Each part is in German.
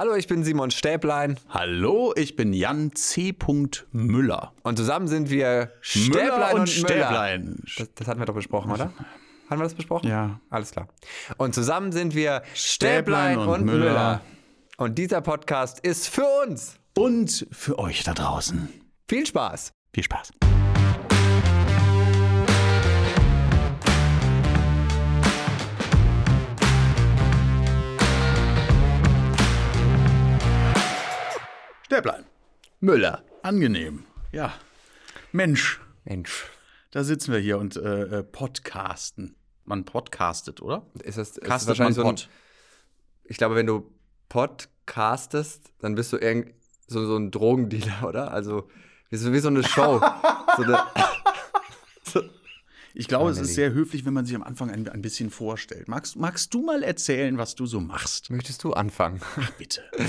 Hallo, ich bin Simon Stäblein Hallo, ich bin Jan C. Müller. und zusammen sind wir Stäblein Müller und, und Stäblein. Müller. Das, das hatten wir doch besprochen, oder? Haben wir das besprochen? Ja. Alles klar. Und zusammen sind wir Stäblein, Stäblein und, und Müller. Müller. Und dieser Podcast ist für uns. Und für euch da draußen. Viel Spaß. Viel Spaß. Stäblein. Müller. Angenehm. Ja. Mensch, Mensch. da sitzen wir hier und äh, äh, podcasten. Man podcastet, oder? Ist das, ist das wahrscheinlich so ein, Pod. Ich glaube, wenn du podcastest, dann bist du irgend so, so ein Drogendealer, oder? Also wie so, wie so eine Show. so eine, Ich glaube, es Amelie. ist sehr höflich, wenn man sich am Anfang ein, ein bisschen vorstellt. Magst, magst du mal erzählen, was du so machst? möchtest du anfangen? Bitte.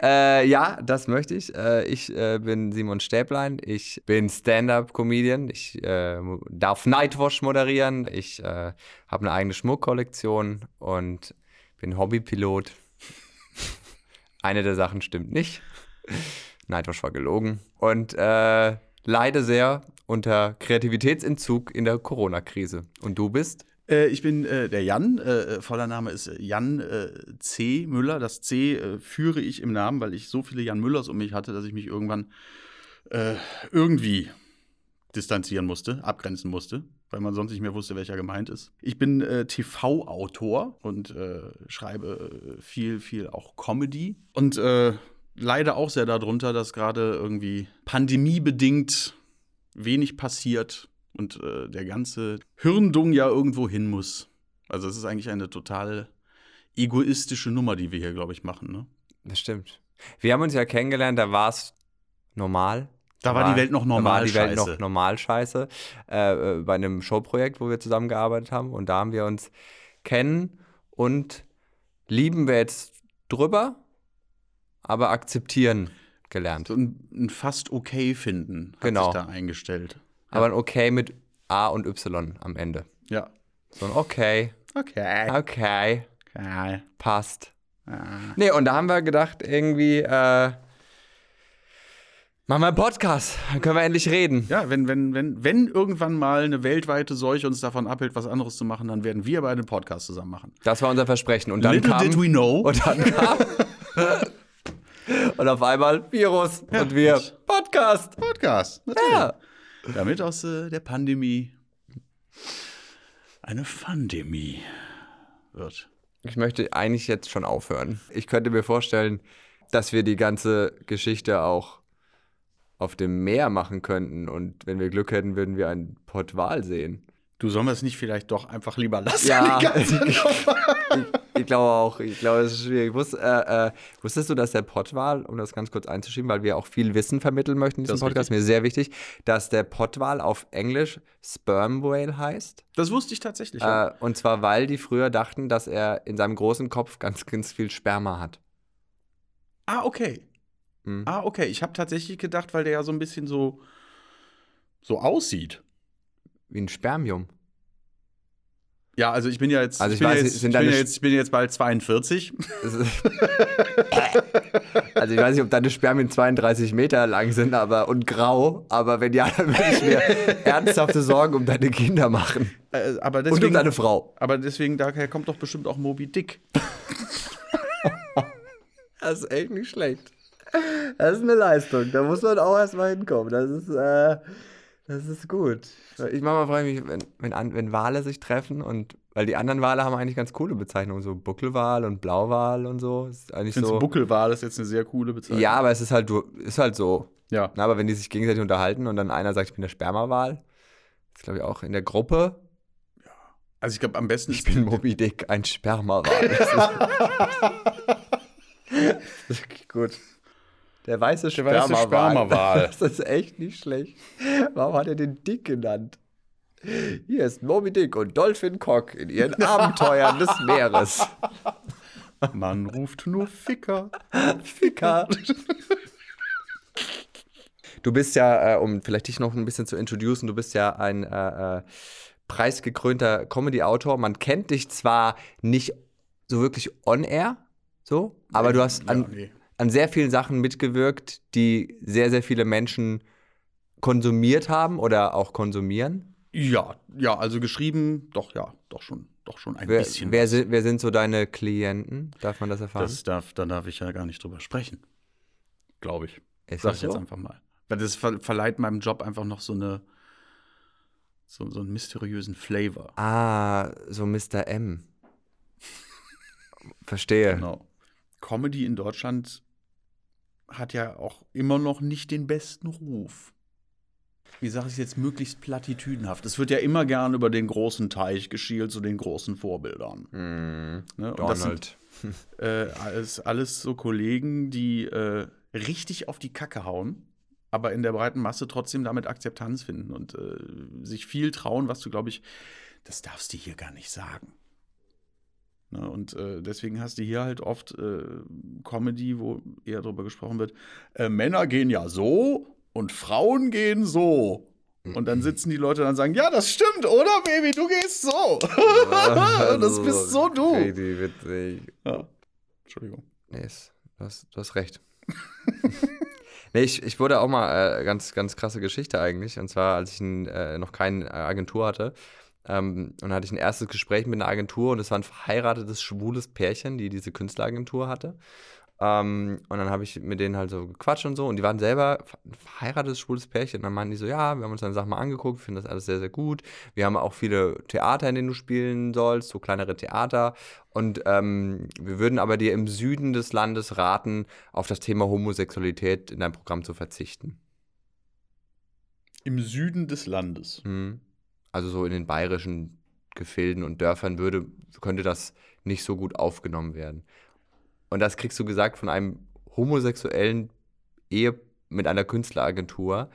Äh, ja, das möchte ich. Äh, ich äh, bin Simon Stäblein. Ich bin Stand-up-Comedian. Ich äh, darf Nightwash moderieren. Ich äh, habe eine eigene Schmuckkollektion und bin Hobbypilot. eine der Sachen stimmt nicht. Nightwash war gelogen. Und äh, leide sehr unter Kreativitätsentzug in der Corona-Krise. Und du bist? Äh, ich bin äh, der Jan. Äh, voller Name ist äh, Jan äh, C. Müller. Das C äh, führe ich im Namen, weil ich so viele Jan Müllers um mich hatte, dass ich mich irgendwann äh, irgendwie distanzieren musste, abgrenzen musste, weil man sonst nicht mehr wusste, welcher gemeint ist. Ich bin äh, TV-Autor und äh, schreibe äh, viel, viel auch Comedy und äh, leide auch sehr darunter, dass gerade irgendwie pandemiebedingt wenig passiert und äh, der ganze Hirndung ja irgendwo hin muss. Also es ist eigentlich eine total egoistische Nummer, die wir hier, glaube ich, machen. Ne? Das stimmt. Wir haben uns ja kennengelernt, da war es normal. Da war die Welt noch normal Da war die Welt scheiße. noch normal scheiße. Äh, äh, bei einem Showprojekt, wo wir zusammengearbeitet haben. Und da haben wir uns kennen und lieben wir jetzt drüber, aber akzeptieren gelernt. So ein, ein fast okay finden hat Genau. sich da eingestellt. Aber ein Okay mit A und Y am Ende. Ja. So ein Okay, Okay. okay, okay. passt. Ah. Nee, und da haben wir gedacht, irgendwie, äh, machen wir einen Podcast, dann können wir endlich reden. Ja, wenn, wenn, wenn, wenn irgendwann mal eine weltweite Seuche uns davon abhält, was anderes zu machen, dann werden wir beide einen Podcast zusammen machen. Das war unser Versprechen. Und dann Little kam, did we know. Und dann kam. und auf einmal Virus Ja. und wir Podcast. Podcast, natürlich. Ja. Damit aus äh, der Pandemie eine Pandemie wird. Ich möchte eigentlich jetzt schon aufhören. Ich könnte mir vorstellen, dass wir die ganze Geschichte auch auf dem Meer machen könnten. Und wenn wir Glück hätten, würden wir einen Pott Wal sehen. Du sollen wir es nicht vielleicht doch einfach lieber lassen? Ja. die ganze Nummer? Ich glaube auch. Ich glaube, es ist schwierig. Wus, äh, äh, wusstest du, dass der Pottwal, um das ganz kurz einzuschieben, weil wir auch viel Wissen vermitteln möchten in diesem Podcast, mir sehr wichtig, dass der Pottwal auf Englisch Sperm Whale heißt? Das wusste ich tatsächlich. Ja. Äh, und zwar, weil die früher dachten, dass er in seinem großen Kopf ganz, ganz viel Sperma hat. ah, okay. Hm. Ah, okay. Ich habe tatsächlich gedacht, weil der ja so ein bisschen so, so aussieht. Wie ein Spermium. Ja, also ich bin ja jetzt, Also ich bin, weiß, ja jetzt, ich, bin ja jetzt ich bin jetzt bald 42. Das ist- also ich weiß nicht, ob deine Spermien 32 Meter lang sind aber, und grau, aber wenn ja, dann würde ich mir ernsthafte Sorgen um deine Kinder machen. Äh, aber Und um deswegen, deine Frau. aber deswegen, daher kommt doch bestimmt auch Moby Dick. Das ist echt nicht schlecht. Das ist eine Leistung. Da muss man auch erstmal hinkommen. Das ist, äh, das ist gut. Ich manchmal freue mich, wenn, wenn, an- wenn Wale sich treffen und weil die anderen Wale haben eigentlich ganz coole Bezeichnungen, so Buckelwal und Blauwal und so. Ist eigentlich Ich finde, so. Buckelwal ist jetzt eine sehr coole Bezeichnung. Ja, aber es ist halt, du- ist halt so. Ja. Na, aber wenn die sich gegenseitig unterhalten und dann einer sagt, ich bin der Spermawal, ist glaube ich auch in der Gruppe. Also ich glaube, am besten Ich bin Moby Dick, ein Spermawal. Das Der weiße Spermawal. Spermawal. Das ist echt nicht schlecht. Warum hat er den Dick genannt? Hier ist Moby Dick und Dolphin Cock in ihren Abenteuern des Meeres. Man ruft nur Ficker. Ficker. Du bist ja, äh, um vielleicht dich noch ein bisschen zu introducen, du bist ja ein äh, äh, preisgekrönter Comedy-Autor. Man kennt dich zwar nicht so wirklich on-air, so, aber du hast an, Ja, nee. An sehr vielen Sachen mitgewirkt, die sehr, sehr viele Menschen konsumiert haben oder auch konsumieren? Ja, ja, also geschrieben, doch, ja, doch schon, doch schon ein Wer, bisschen. wer, sind, wer sind so deine Klienten? Darf man das erfahren? das darf, da darf ich ja gar nicht drüber sprechen. Glaube ich. Ist Sag ich jetzt so? einfach mal. Weil das ver verleiht meinem Job einfach noch so eine so, so einen mysteriösen Flavor. Ah, so Mr. M. Verstehe. Genau. Comedy in Deutschland hat ja auch immer noch nicht den besten Ruf. Wie sage ich es jetzt möglichst platitüdenhaft? Es wird ja immer gern über den großen Teich geschielt zu den großen Vorbildern. Mm, Ne? Das sind Donald. äh, alles, alles so Kollegen, die äh, richtig auf die Kacke hauen, aber in der breiten Masse trotzdem damit Akzeptanz finden und äh, sich viel trauen, was du, glaube ich, das darfst du hier gar nicht sagen. Ne? Und äh, deswegen hast du hier halt oft äh, Comedy, wo eher darüber gesprochen wird, äh, Männer gehen ja so und Frauen gehen so. Und dann sitzen die Leute dann und sagen, ja, das stimmt, oder, Baby, du gehst so. das bist so du. Richtig witzig. Ja. Entschuldigung. Nee, ist, du, hast, du hast recht. nee, ich, ich wurde auch mal, äh, ganz, ganz krasse Geschichte eigentlich. Und zwar, als ich äh, noch keine Agentur hatte. Ähm, und hatte ich ein erstes Gespräch mit einer Agentur und es war ein verheiratetes, schwules Pärchen, die diese Künstleragentur hatte. Ähm, und dann habe ich mit denen halt so gequatscht und so. Und die waren selber ein verheiratetes, schwules Pärchen. Und dann meinten die so, ja, wir haben uns deine Sachen mal angeguckt, wir finden das alles sehr, sehr gut. Wir haben auch viele Theater, in denen du spielen sollst, so kleinere Theater. Und ähm, wir würden aber dir im Süden des Landes raten, auf das Thema Homosexualität in deinem Programm zu verzichten. Im Süden des Landes. Mhm. Also so in den bayerischen Gefilden und Dörfern würde, könnte das nicht so gut aufgenommen werden. Und das kriegst du gesagt von einem homosexuellen Ehe mit einer Künstleragentur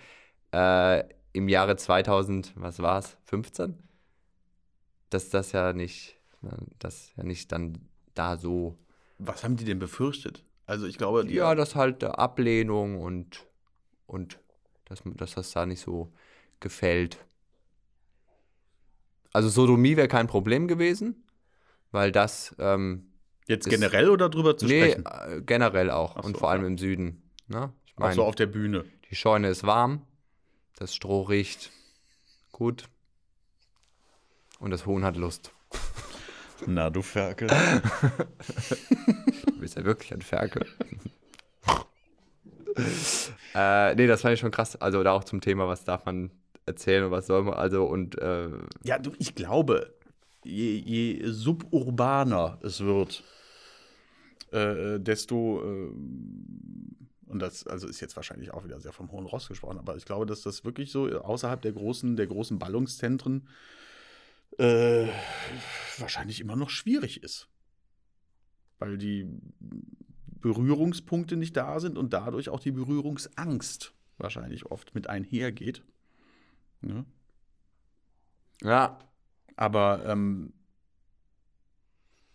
äh, im Jahre 2000, was war's, 15? Dass das ja nicht, das ja nicht dann da so. Was haben die denn befürchtet? Also ich glaube, die Ja, das halt Ablehnung und, und dass, dass das da nicht so gefällt. Also Sodomie wäre kein Problem gewesen, weil das ähm, jetzt ist- generell oder drüber zu nee, sprechen? äh, generell auch Ach und so, vor allem ja. im Süden. Ne? Ich Auch meine, so auf der Bühne. die Scheune ist warm, das Stroh riecht gut und das Huhn hat Lust. Na, du Ferkel. Du bist ja wirklich ein Ferkel. äh, nee, das fand ich schon krass. Also da auch zum Thema, was darf man erzählen und was soll man, also und äh, ja, du, ich glaube, je, je suburbaner es wird, äh, desto, äh, und das also ist jetzt wahrscheinlich auch wieder sehr vom hohen Ross gesprochen, aber ich glaube, dass das wirklich so außerhalb der großen, der großen Ballungszentren äh, wahrscheinlich immer noch schwierig ist. Weil die Berührungspunkte nicht da sind und dadurch auch die Berührungsangst wahrscheinlich oft mit einhergeht. Ne? ja, Aber ähm,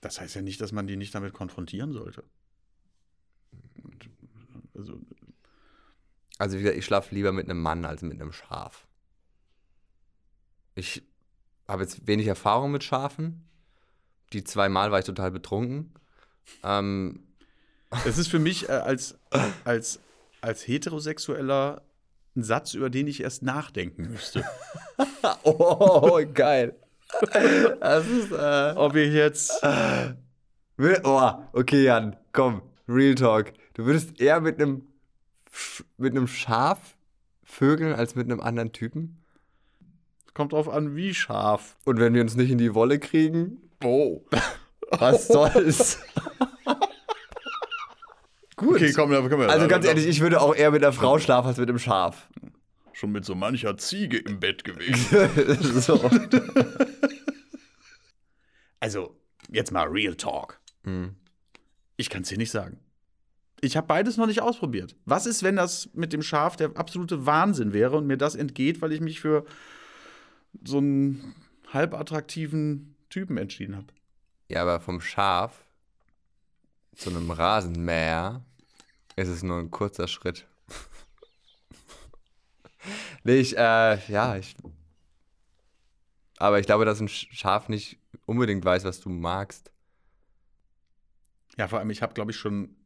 das heißt ja nicht, dass man die nicht damit konfrontieren sollte. Also, also wie gesagt, ich schlafe lieber mit einem Mann als mit einem Schaf. Ich habe jetzt wenig Erfahrung mit Schafen. Die zweimal war ich total betrunken. Ähm, das ist für mich äh, als, als, als Heterosexueller ein Satz, über den ich erst nachdenken müsste. oh, geil. Das ist, äh, Ob ich jetzt. Will- Oh, okay, Jan, komm, Real Talk. Du würdest eher mit einem mit einem Schaf vögeln als mit einem anderen Typen? Kommt drauf an, wie scharf. Und wenn wir uns nicht in die Wolle kriegen, Oh. was soll's? Gut. Okay, komm, dann können wir also ganz ehrlich, ich würde auch eher mit einer Frau schlafen als mit einem Schaf. Schon mit so mancher Ziege im Bett gewesen. so. Also, jetzt mal Real Talk. Hm. Ich kann es dir nicht sagen. Ich habe beides noch nicht ausprobiert. Was ist, wenn das mit dem Schaf der absolute Wahnsinn wäre und mir das entgeht, weil ich mich für so einen halbattraktiven Typen entschieden habe? Ja, aber vom Schaf zu einem Rasenmäher ist es nur ein kurzer Schritt. nee, ich, äh, ja, ich. Aber ich glaube, dass ein Sch- Schaf nicht unbedingt weiß, was du magst. Ja, vor allem, ich habe, glaube ich, schon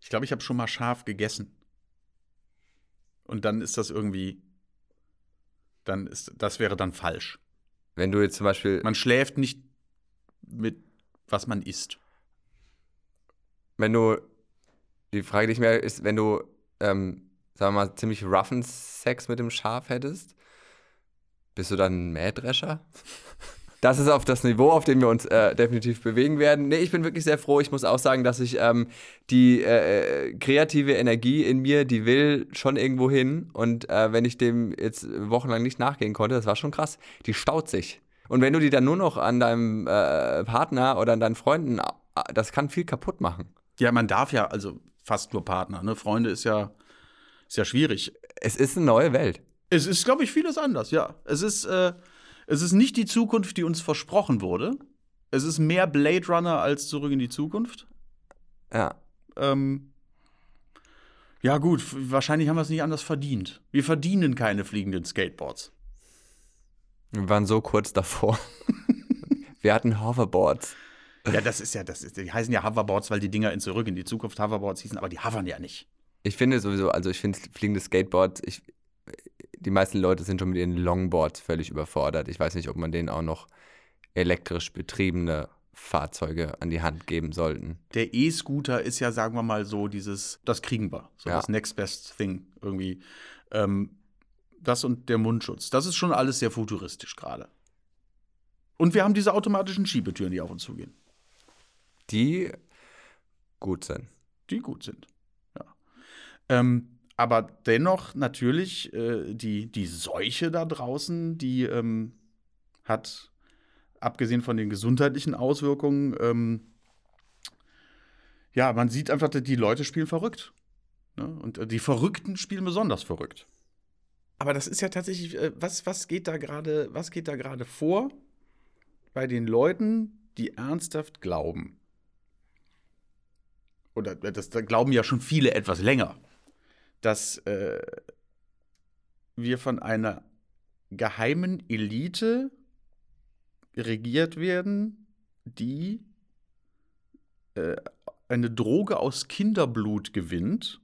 Ich glaube, ich habe schon mal Schaf gegessen. Und dann ist das irgendwie, dann ist, das wäre dann falsch. Wenn du jetzt zum Beispiel, Man schläft nicht mit, was man isst. Wenn du, die Frage nicht mehr ist, wenn du, ähm, sagen wir mal, ziemlich roughen Sex mit dem Schaf hättest, bist du dann ein Mähdrescher? Das ist auf das Niveau, auf dem wir uns äh, definitiv bewegen werden. Nee, ich bin wirklich sehr froh. Ich muss auch sagen, dass ich ähm, die äh, äh, kreative Energie in mir, die will schon irgendwo hin. Und äh, wenn ich dem jetzt wochenlang nicht nachgehen konnte, das war schon krass. Die staut sich. Und wenn du die dann nur noch an deinem äh, Partner oder an deinen Freunden, äh, das kann viel kaputt machen. Ja, man darf ja, also fast nur Partner, ne? Freunde ist ja, ist ja schwierig. Es ist eine neue Welt. Es ist, glaube ich, vieles anders, ja. Es ist, äh, es ist nicht die Zukunft, die uns versprochen wurde. Es ist mehr Blade Runner als zurück in die Zukunft. Ja. Ähm, ja, gut, wahrscheinlich haben wir es nicht anders verdient. Wir verdienen keine fliegenden Skateboards. Wir waren so kurz davor. wir hatten Hoverboards. Ja, das ist ja, das ist, die heißen ja Hoverboards, weil die Dinger in zurück in die Zukunft Hoverboards hießen, aber die hovern ja nicht. Ich finde sowieso, also ich finde fliegende Skateboards, ich, die meisten Leute sind schon mit ihren Longboards völlig überfordert. Ich weiß nicht, ob man denen auch noch elektrisch betriebene Fahrzeuge an die Hand geben sollten. Der E-Scooter ist ja, sagen wir mal so, dieses, das kriegen wir. So Ja. das Next Best Thing irgendwie. Ähm, das und der Mundschutz. Das ist schon alles sehr futuristisch gerade. Und wir haben diese automatischen Schiebetüren, die auf uns zugehen, Die gut sind. die gut sind. Ja. Ähm, aber dennoch natürlich äh, die, die Seuche da draußen, die ähm, hat, abgesehen von den gesundheitlichen Auswirkungen, ähm, ja, man sieht einfach, die Leute spielen verrückt. Ne? Und äh, die Verrückten spielen besonders verrückt. Aber das ist ja tatsächlich, äh, was, was geht da gerade, was geht da gerade vor bei den Leuten, die ernsthaft glauben? Oder äh, das da glauben ja schon viele etwas länger, dass äh, wir von einer geheimen Elite regiert werden, die äh, eine Droge aus Kinderblut gewinnt,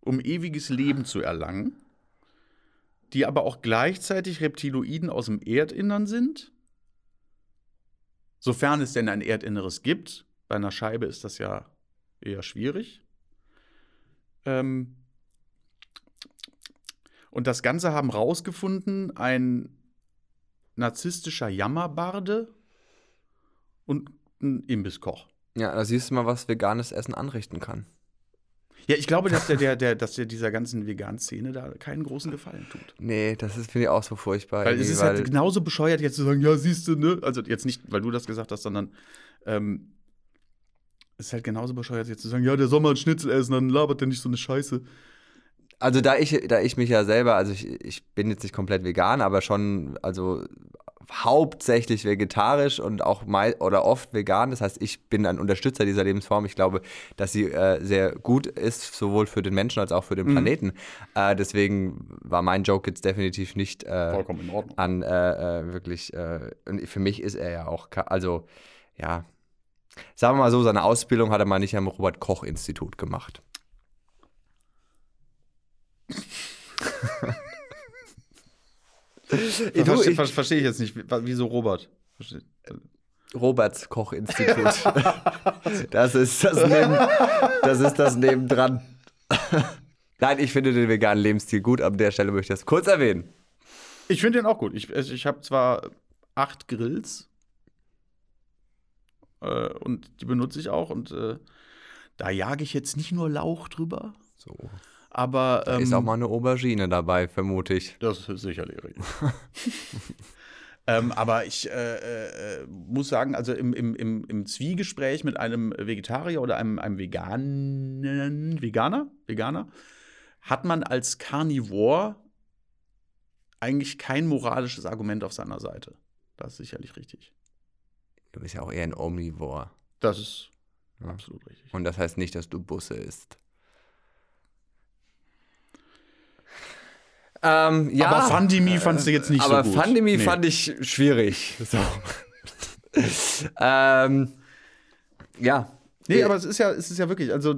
um ewiges Leben zu erlangen, die aber auch gleichzeitig Reptiloiden aus dem Erdinnern sind, sofern es denn ein Erdinneres gibt. Bei einer Scheibe ist das ja eher schwierig. Ähm und das Ganze haben rausgefunden ein narzisstischer Jammerbarde und ein Imbisskoch. Ja, da siehst du mal, was veganes Essen anrichten kann. Ja, ich glaube, dass der, der, der, dass der dieser ganzen veganen Szene da keinen großen Gefallen tut. Nee, das ist, finde ich auch so furchtbar. Weil es ist halt genauso bescheuert, jetzt zu sagen, ja, siehst du, ne? Also jetzt nicht, weil du das gesagt hast, sondern ähm, ist halt genauso bescheuert, jetzt zu sagen, ja, der soll mal einen Schnitzel essen, dann labert der nicht so eine Scheiße. Also da ich, da ich mich ja selber, also ich, ich bin jetzt nicht komplett vegan, aber schon, also hauptsächlich vegetarisch und auch mal oder oft vegan. Das heißt, ich bin ein Unterstützer dieser Lebensform. Ich glaube, dass sie äh, sehr gut ist, sowohl für den Menschen als auch für den Mhm. Planeten. Äh, deswegen war mein Joke jetzt definitiv nicht äh, Vollkommen in Ordnung. an äh, äh, wirklich, äh, und für mich ist er ja auch, also ja, sagen wir mal so, seine Ausbildung hat er mal nicht am Robert-Koch-Institut gemacht. Ich, verstehe, ver verstehe ich jetzt nicht. Wieso Robert? Verstehe. Roberts Koch-Institut. das ist das, neben, das ist das nebendran. Nein, ich finde den veganen Lebensstil gut. An der Stelle möchte ich das kurz erwähnen. Ich finde den auch gut. Ich, ich habe zwar acht Grills äh, und die benutze ich auch und äh, da jage ich jetzt nicht nur Lauch drüber, So. aber Da ähm, ist auch mal eine Aubergine dabei, vermute ich. Das ist sicherlich richtig. ähm, aber ich äh, äh, muss sagen, also im, im, im, im Zwiegespräch mit einem Vegetarier oder einem, einem Veganen, Veganer, Veganer, hat man als Carnivore eigentlich kein moralisches Argument auf seiner Seite. Das ist sicherlich richtig. Du bist ja auch eher ein Omnivore. Das ist Ja. absolut richtig. Und das heißt nicht, dass du Busse isst. Ähm, ja, Aber Fandimi fandst du jetzt nicht aber so gut. Fandimi Nee. fand ich schwierig. So. ähm, ja, Nee, aber es ist ja, es ist ja wirklich, also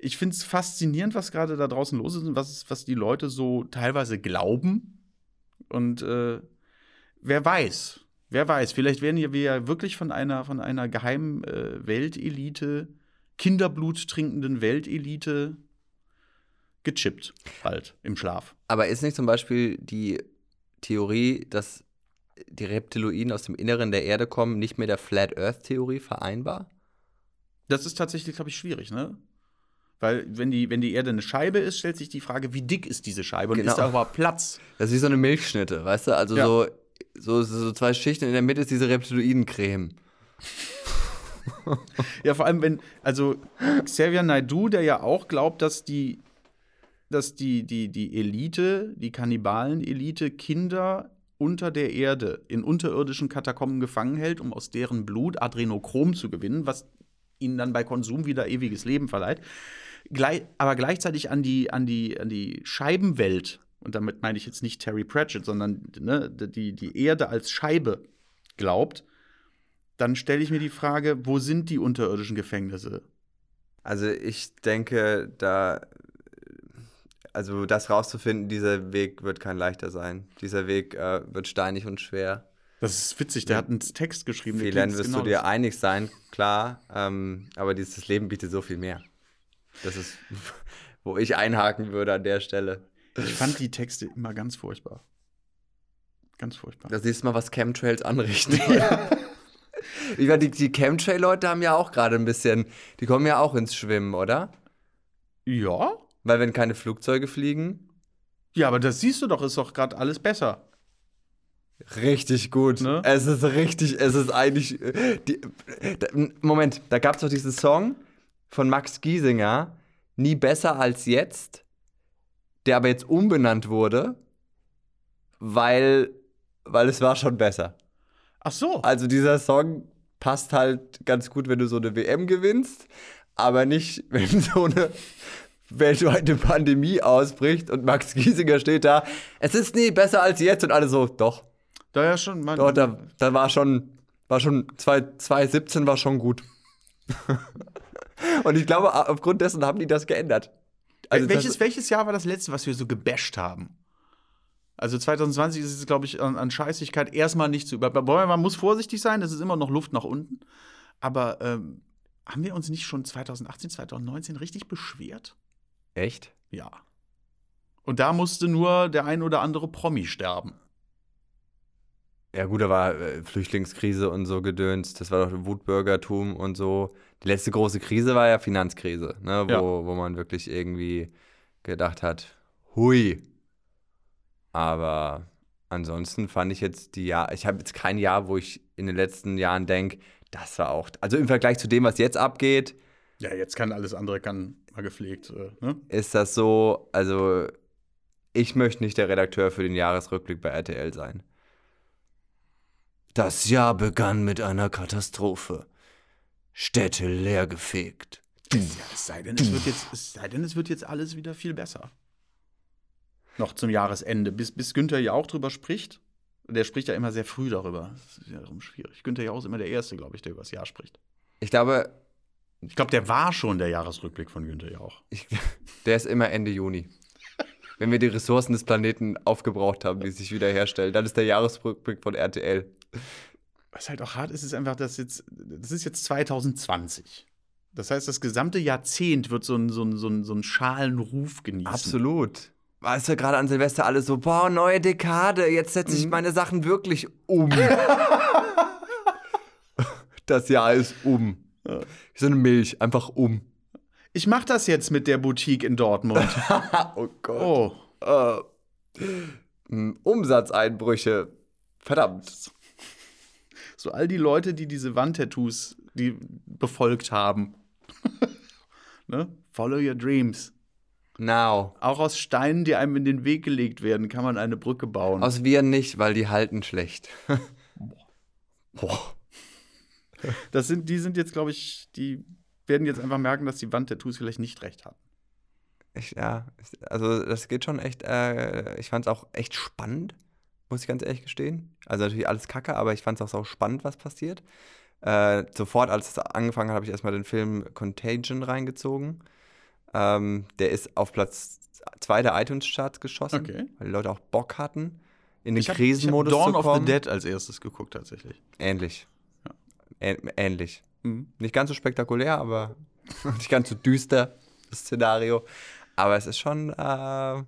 ich finde es faszinierend, was gerade da draußen los ist und was, was die Leute so teilweise glauben. Und äh, wer weiß, wer weiß, vielleicht werden hier wir ja wirklich von einer, von einer geheimen äh, Weltelite, Kinderblut trinkenden Weltelite gechippt, bald im Schlaf. Aber ist nicht zum Beispiel die Theorie, dass die Reptiloiden aus dem Inneren der Erde kommen, nicht mit der Flat Earth Theorie vereinbar? Das ist tatsächlich, glaube ich, schwierig, ne? Weil, wenn die, wenn die Erde eine Scheibe ist, stellt sich die Frage, wie dick ist diese Scheibe und Genau. ist da überhaupt Platz? Das ist wie so eine Milchschnitte, weißt du? Also Ja. so, so, so zwei Schichten in der Mitte ist diese Reptiloidencreme. Ja, vor allem, wenn, also Xavier Naidoo, der ja auch glaubt, dass die, dass die, die, die Elite, die Kannibalen-Elite, Kinder unter der Erde in unterirdischen Katakomben gefangen hält, um aus deren Blut Adrenochrom zu gewinnen, was ihnen dann bei Konsum wieder ewiges Leben verleiht. Gleich, aber gleichzeitig an die, an, die, an die Scheibenwelt, und damit meine ich jetzt nicht Terry Pratchett, sondern ne, die, die Erde als Scheibe glaubt, dann stelle ich mir die Frage, wo sind die unterirdischen Gefängnisse? Also ich denke, da, also das rauszufinden, dieser Weg wird kein leichter sein. Dieser Weg äh, wird steinig und schwer. Das ist witzig, der hat einen Text geschrieben. klingt wirst genau du dir einig sein, klar. Ähm, aber dieses Leben bietet so viel mehr. Das ist, wo ich einhaken würde an der Stelle. Ich fand die Texte immer ganz furchtbar. Ganz furchtbar. Da siehst du mal, was Chemtrails anrichten. ich meine, die, die Chemtrail-Leute haben ja auch gerade ein bisschen, die kommen ja auch ins Schwimmen, oder? Ja? Weil wenn keine Flugzeuge fliegen, Ja, aber das siehst du doch, ist doch gerade alles besser. Richtig gut. Ne? Es ist richtig, es ist eigentlich. äh, Die, Moment, da gab es doch diesen Song von Max Giesinger, Nie besser als jetzt, der aber jetzt umbenannt wurde, weil, weil es war schon besser. Ach so. Also dieser Song passt halt ganz gut, wenn du so eine WM gewinnst, aber nicht, wenn so eine weltweite Pandemie ausbricht und Max Giesinger steht da, es ist nie besser als jetzt und alle so, doch. Da ja schon. Man, Doch, da, da war schon, war schon 2017 war schon gut. Und ich glaube, aufgrund dessen haben die das geändert. Also welches, welches Jahr war das letzte, was wir so gebasht haben? Also 2020 ist es, glaube ich, an, an Scheißigkeit erstmal nicht zu über. Man muss vorsichtig sein, es ist immer noch Luft nach unten. Aber ähm, haben wir uns nicht schon 2018, 2019 richtig beschwert? echt? Ja. Und da musste nur der ein oder andere Promi sterben. Ja, gut, da war äh, Flüchtlingskrise und so gedöns. Das war doch Wutbürgertum und so. Die letzte große Krise war ja Finanzkrise, ne, wo, Ja. wo man wirklich irgendwie gedacht hat, hui. Aber ansonsten fand ich jetzt die Jahr, ich habe jetzt kein Jahr, wo ich in den letzten Jahren denke, das war auch, also im Vergleich zu dem, was jetzt abgeht, Ja, jetzt kann alles andere kann mal gepflegt. Äh, ne? ist das so, also ich möchte nicht der Redakteur für den Jahresrückblick bei RTL sein. Das Jahr begann mit einer Katastrophe. Städte leergefegt. Ja, es sei denn, es wird jetzt, es sei denn, es wird jetzt alles wieder viel besser. Noch zum Jahresende, bis, bis Günther ja auch drüber spricht. Der spricht ja immer sehr früh darüber. Das ist ja darum schwierig. Günther Jauch ist immer der Erste, glaube ich, der über das Jahr spricht. Ich glaube, Ich glaube, der war schon der Jahresrückblick von Günther Jauch. ich, der ist immer Ende Juni. Wenn wir die Ressourcen des Planeten aufgebraucht haben, die sich wiederherstellen, dann ist der Jahresrückblick von RTL. Was halt auch hart ist, ist einfach, dass jetzt, das ist jetzt 2020. Das heißt, das gesamte Jahrzehnt wird so einen so so einen- so einen schalen Ruf genießen. Absolut. Weißt du, gerade an Silvester alle so, boah, neue Dekade, jetzt setze ich meine Sachen wirklich um. das Jahr ist um. So eine Milch, einfach um. Ich mache das jetzt mit der Boutique in Dortmund. oh Gott. oh. M, Umsatzeinbrüche. Verdammt. So all die Leute, die diese Wandtattoos die befolgt haben. ne? Follow your dreams. Now. Auch aus Steinen, die einem in den Weg gelegt werden, kann man eine Brücke bauen. Aus wir nicht, weil die halten schlecht. Boah. das sind, die sind jetzt, glaube ich, die werden jetzt einfach merken, dass die Wandtattoos vielleicht nicht recht hatten. Ich, ja, also das geht schon echt, äh, ich fand es auch echt spannend, muss ich ganz ehrlich gestehen. Also natürlich alles kacke, aber ich fand es auch so spannend, was passiert. Äh, sofort, als es angefangen hat, habe ich erstmal den Film Contagion reingezogen. Ähm, der ist auf Platz 2 der iTunes-Charts geschossen, Okay. weil die Leute auch Bock hatten, in den Ich habe Krisenmodus Dawn zu of kommen. the Dead als erstes geguckt, tatsächlich. Ähnlich. Ä ähnlich. Mhm. Nicht ganz so spektakulär, aber nicht ganz so düster, das Szenario. Aber es ist schon, äh,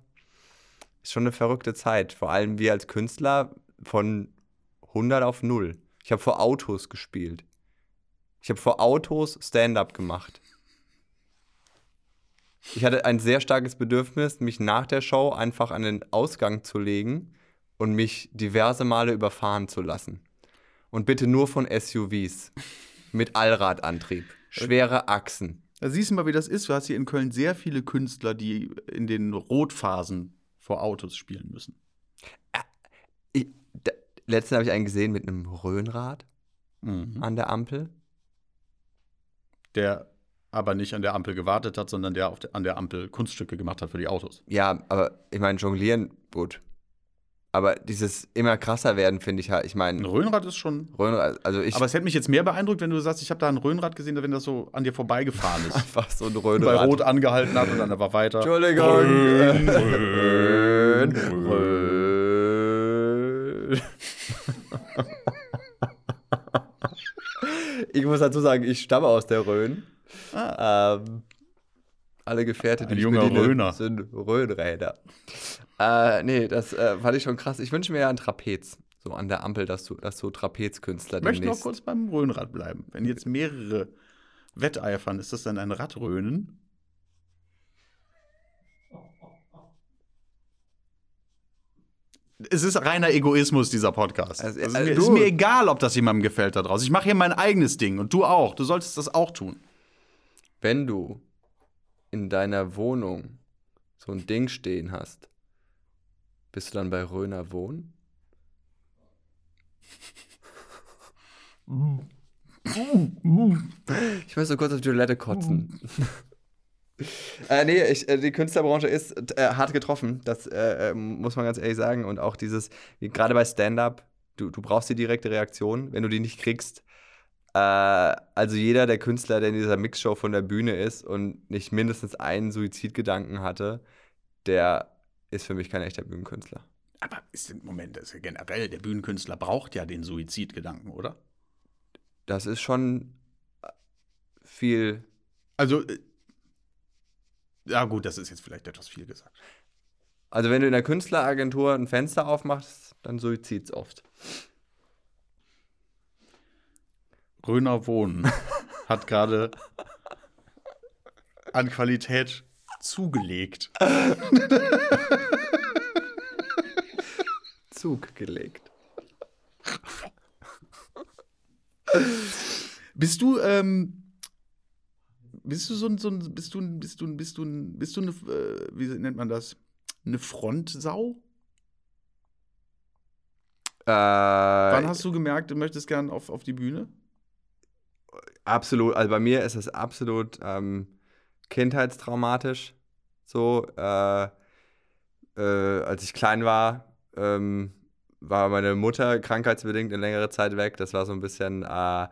ist schon eine verrückte Zeit. Vor allem wir als Künstler von 100 auf 0. Ich habe vor Autos gespielt. Ich habe vor Autos Stand-up gemacht. Ich hatte ein sehr starkes Bedürfnis, mich nach der Show einfach an den Ausgang zu legen und mich diverse Male überfahren zu lassen. Und bitte nur von SUVs mit Allradantrieb, schwere Achsen. Da siehst du mal, wie das ist. Du hast hier in Köln sehr viele Künstler, die in den Rotphasen vor Autos spielen müssen. Ich, da, letztens habe ich einen gesehen mit einem Röhnrad Mhm. an der Ampel. Der aber nicht an der Ampel gewartet hat, sondern der, der an der Ampel Kunststücke gemacht hat für die Autos. Ja, aber ich meine, jonglieren, gut. Aber dieses immer krasser werden, finde ich halt, ich Ein meine, Röhnrad ist schon. Röhnrad, also ich Aber es hätte mich jetzt mehr beeindruckt, wenn du sagst, ich habe da ein Röhnrad gesehen, wenn das so an dir vorbeigefahren ist. einfach so ein bei Röhnrad. Rot angehalten hat und dann einfach weiter. Entschuldigung. Rön, Rön. Rön. Ich muss dazu sagen, ich stamme aus der Rhön. Ähm, alle Gefährte, die Ein ich junger sind Rhönräder. Äh, nee, das äh, fand ich schon krass. Ich wünsche mir ja ein Trapez. So an der Ampel, dass du, dass du Trapezkünstler Ich möchte noch kurz beim Röhnrad bleiben. Wenn jetzt mehrere wetteifern, ist das dann ein Radrönen? Es ist reiner Egoismus, dieser Podcast. Also, Also, äh, es ist, mir, du- ist mir egal, ob das jemandem gefällt da draußen. Ich mache hier mein eigenes Ding und du auch. Du solltest das auch tun. Wenn du in deiner Wohnung so ein Ding stehen hast, bist du dann bei Röner Wohnen? Ich muss so kurz auf die Toilette kotzen. äh, nee, ich, äh, die Künstlerbranche ist äh, hart getroffen, das äh, äh, muss man ganz ehrlich sagen. Und auch dieses, gerade bei Stand-Up, du, du brauchst die direkte Reaktion. Wenn du die nicht kriegst, äh, also jeder der Künstler, der in dieser Mixshow von der Bühne ist und nicht mindestens einen Suizidgedanken hatte, der ist für mich kein echter Bühnenkünstler. Aber ist im Moment, ist ja generell, der Bühnenkünstler braucht ja den Suizidgedanken, oder? Das ist schon viel. Also, äh, ja gut, das ist jetzt vielleicht etwas viel gesagt. Also, wenn du in der Künstleragentur ein Fenster aufmachst, dann Suizid's oft. Röner Wohnen hat gerade an Qualität zugelegt. Zug gelegt. Bist du, ähm, bist du so ein, so ein bist du ein, bist du ein, bist du ein, bist du eine, äh, wie nennt man das? Eine Frontsau? Äh, Wann hast du gemerkt, du möchtest gern auf, auf die Bühne? absolut, also bei mir ist es absolut ähm, kindheitstraumatisch. So, äh, äh, als ich klein war, ähm, war meine Mutter krankheitsbedingt eine längere Zeit weg. Das war so ein bisschen äh,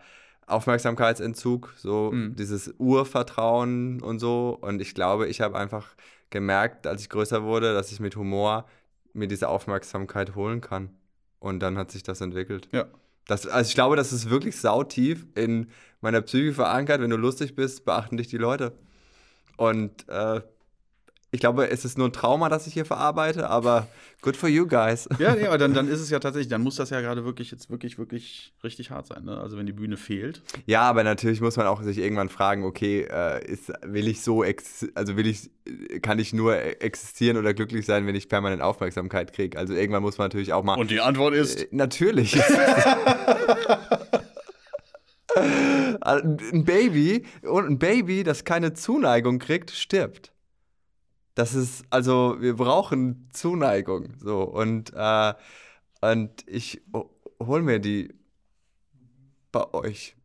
Aufmerksamkeitsentzug, so Mhm. dieses Urvertrauen und so. Und ich glaube, ich habe einfach gemerkt, als ich größer wurde, dass ich mit Humor mir diese Aufmerksamkeit holen kann. Und dann hat sich das entwickelt. Ja. Das, also ich glaube, das ist wirklich sautief in meiner Psyche verankert. Wenn du lustig bist, beachten dich die Leute. Und äh, ich glaube, es ist nur ein Trauma, das ich hier verarbeite, aber good for you guys. Ja, nee, aber dann, dann ist es ja tatsächlich, dann muss das ja gerade wirklich jetzt wirklich, wirklich richtig hart sein. Ne? Also wenn die Bühne fehlt. Ja, aber natürlich muss man auch sich irgendwann fragen, okay, äh, ist, will ich so, also will ich, kann ich nur existieren oder glücklich sein, wenn ich permanent Aufmerksamkeit kriege? Also irgendwann muss man natürlich auch mal. Und die Antwort ist. Äh, Natürlich. ein Baby und ein Baby, das keine Zuneigung kriegt, stirbt. Das ist, also wir brauchen Zuneigung. So, und, äh, und ich ho- hol mir die bei euch.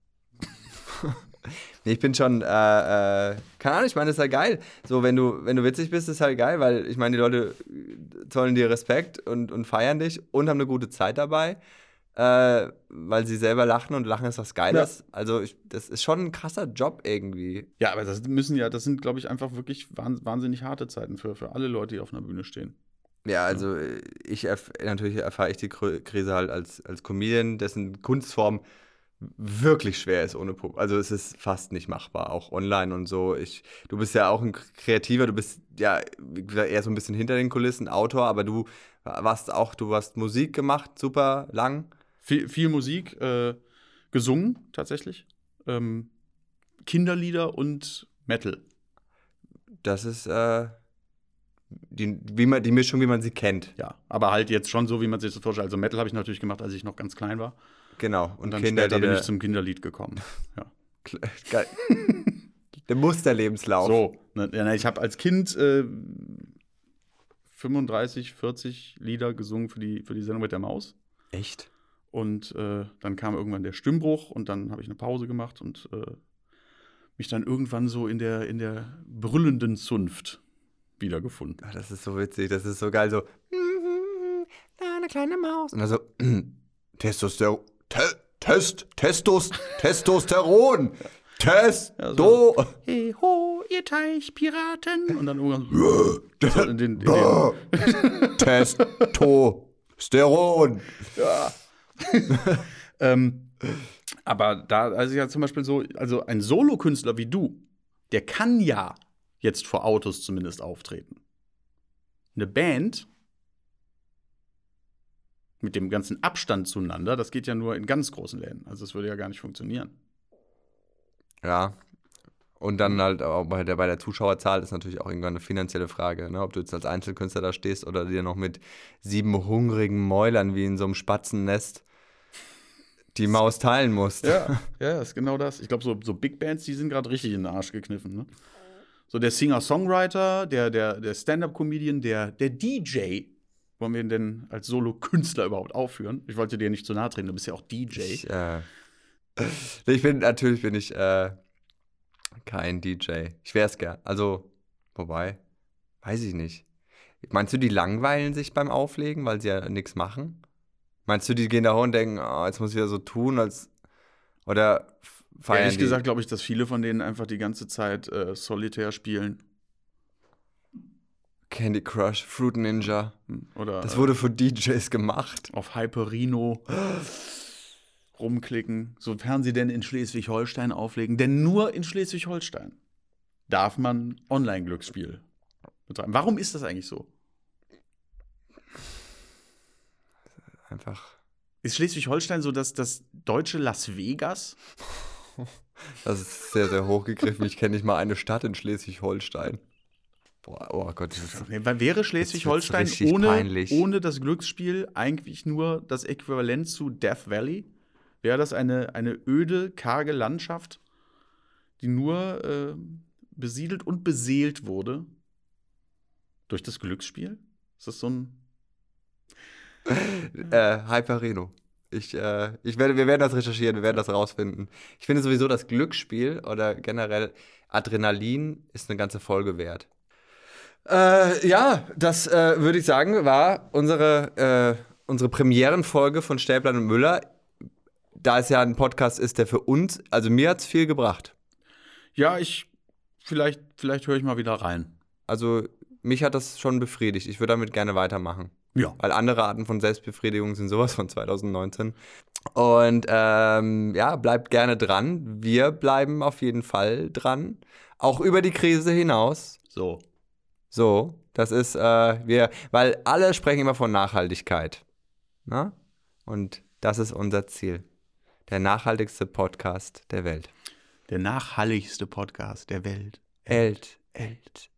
nee, ich bin schon, äh, äh, keine Ahnung, ich meine, das ist ja geil. So, wenn du, wenn du witzig bist, ist halt geil, weil ich meine, die Leute zollen dir Respekt und, und feiern dich und haben eine gute Zeit dabei. Äh, weil sie selber lachen und lachen ist was Geiles. Ja. Also ich, das ist schon ein krasser Job irgendwie. Ja, aber das müssen ja, das sind, glaube ich, einfach wirklich wahn- wahnsinnig harte Zeiten für, für alle Leute, die auf einer Bühne stehen. Ja, also äh, ich erf natürlich erfahre ich die Krise halt als, als Comedian, dessen Kunstform wirklich schwer ist ohne Publikum. Also es ist fast nicht machbar, auch online und so. Ich, du bist ja auch ein Kreativer, du bist ja eher so ein bisschen hinter den Kulissen, Autor, aber du warst auch, du hast Musik gemacht, super lang. Viel, viel Musik, äh, gesungen tatsächlich. Ähm, Kinderlieder und Metal. Das ist äh, die, wie man, die Mischung, wie man sie kennt. Ja, aber halt jetzt schon so, wie man sich das vorstellt. Also Metal habe ich natürlich gemacht, als ich noch ganz klein war. Genau. Und, Und, dann später bin ich zum Kinderlied gekommen. Ja. Geil. Der Musterlebenslauf. So, ich habe als Kind äh, 35, 40 Lieder gesungen für die, für die Sendung mit der Maus. Echt? Und äh, dann kam irgendwann der Stimmbruch und dann habe ich eine Pause gemacht und äh, mich dann irgendwann so in der, in der brüllenden Zunft wiedergefunden. Ach, das ist so witzig, das ist so geil, so "Da eine kleine Maus. Und dann so Testosteron. Te Test, Testos, Testosteron. Testo. Hey ho, ihr Teichpiraten! Und dann irgendwann so den, in den, Testosteron. ähm, aber da, also ja zum Beispiel so, also ein Solokünstler wie du, der kann ja jetzt vor Autos zumindest auftreten. Eine Band mit dem ganzen Abstand zueinander, das geht ja nur in ganz großen Läden. Also das würde ja gar nicht funktionieren. Ja. Und dann halt auch bei der, bei der Zuschauerzahl ist natürlich auch irgendwann eine finanzielle Frage, ne? ob du jetzt als Einzelkünstler da stehst oder dir noch mit sieben hungrigen Mäulern wie in so einem Spatzennest die Maus teilen musst. Ja, ja, ist genau das. Ich glaube, so, so Big Bands, die sind gerade richtig in den Arsch gekniffen. Ne? So der Singer-Songwriter, der, der, der Stand-Up-Comedian, der, der DJ. Wollen wir ihn denn als Solo-Künstler überhaupt aufführen? Ich wollte dir nicht zu nahe treten, du bist ja auch DJ. Ich, äh, ich bin, natürlich bin ich äh, kein DJ. Ich wäre es gern. Also, wobei, weiß ich nicht. Meinst du, die langweilen sich beim Auflegen, weil sie ja nichts machen? Meinst du, die gehen da hoch und denken, oh, jetzt muss ich ja so tun, als. Oder feiern Ehrlich die? gesagt glaube ich, dass viele von denen einfach die ganze Zeit äh, Solitär spielen. Candy Crush, Fruit Ninja. Hm, Oder Das äh, wurde für DJs gemacht. auf Hyperino rumklicken, sofern sie denn in Schleswig-Holstein auflegen. Denn nur in Schleswig-Holstein darf man Online-Glücksspiel betreiben. Warum ist das eigentlich so? Einfach. Ist Schleswig-Holstein so das, das deutsche Las Vegas? Das ist sehr, sehr hochgegriffen. Ich kenne nicht mal eine Stadt in Schleswig-Holstein. Boah, oh Gott, das ist. Wäre Schleswig-Holstein ohne, peinlich. ohne das Glücksspiel eigentlich nur das Äquivalent zu Death Valley? Wäre das eine, eine öde, karge Landschaft, die nur äh, besiedelt und beseelt wurde durch das Glücksspiel? Ist das so ein. Äh, Hyperino. Ich, äh, ich werde, wir werden das recherchieren, wir werden das rausfinden. Ich finde sowieso, das Glücksspiel oder generell Adrenalin ist eine ganze Folge wert. Äh, ja, das äh, würde ich sagen, war unsere, äh, unsere Premierenfolge von Stäblein und Müller. Da es ja ein Podcast ist, der für uns, also mir hat es viel gebracht. Ja, ich. Vielleicht, vielleicht höre ich mal wieder rein. Also mich hat das schon befriedigt. Ich würde damit gerne weitermachen. Ja. Weil andere Arten von Selbstbefriedigung sind sowas von 2019. Und ähm, ja, bleibt gerne dran. Wir bleiben auf jeden Fall dran. Auch über die Krise hinaus. So. So, das ist, äh, wir, weil alle sprechen immer von Nachhaltigkeit. Na? Und das ist unser Ziel. Der nachhaltigste Podcast der Welt. Der nachhaltigste Podcast der Welt. Welt, Welt.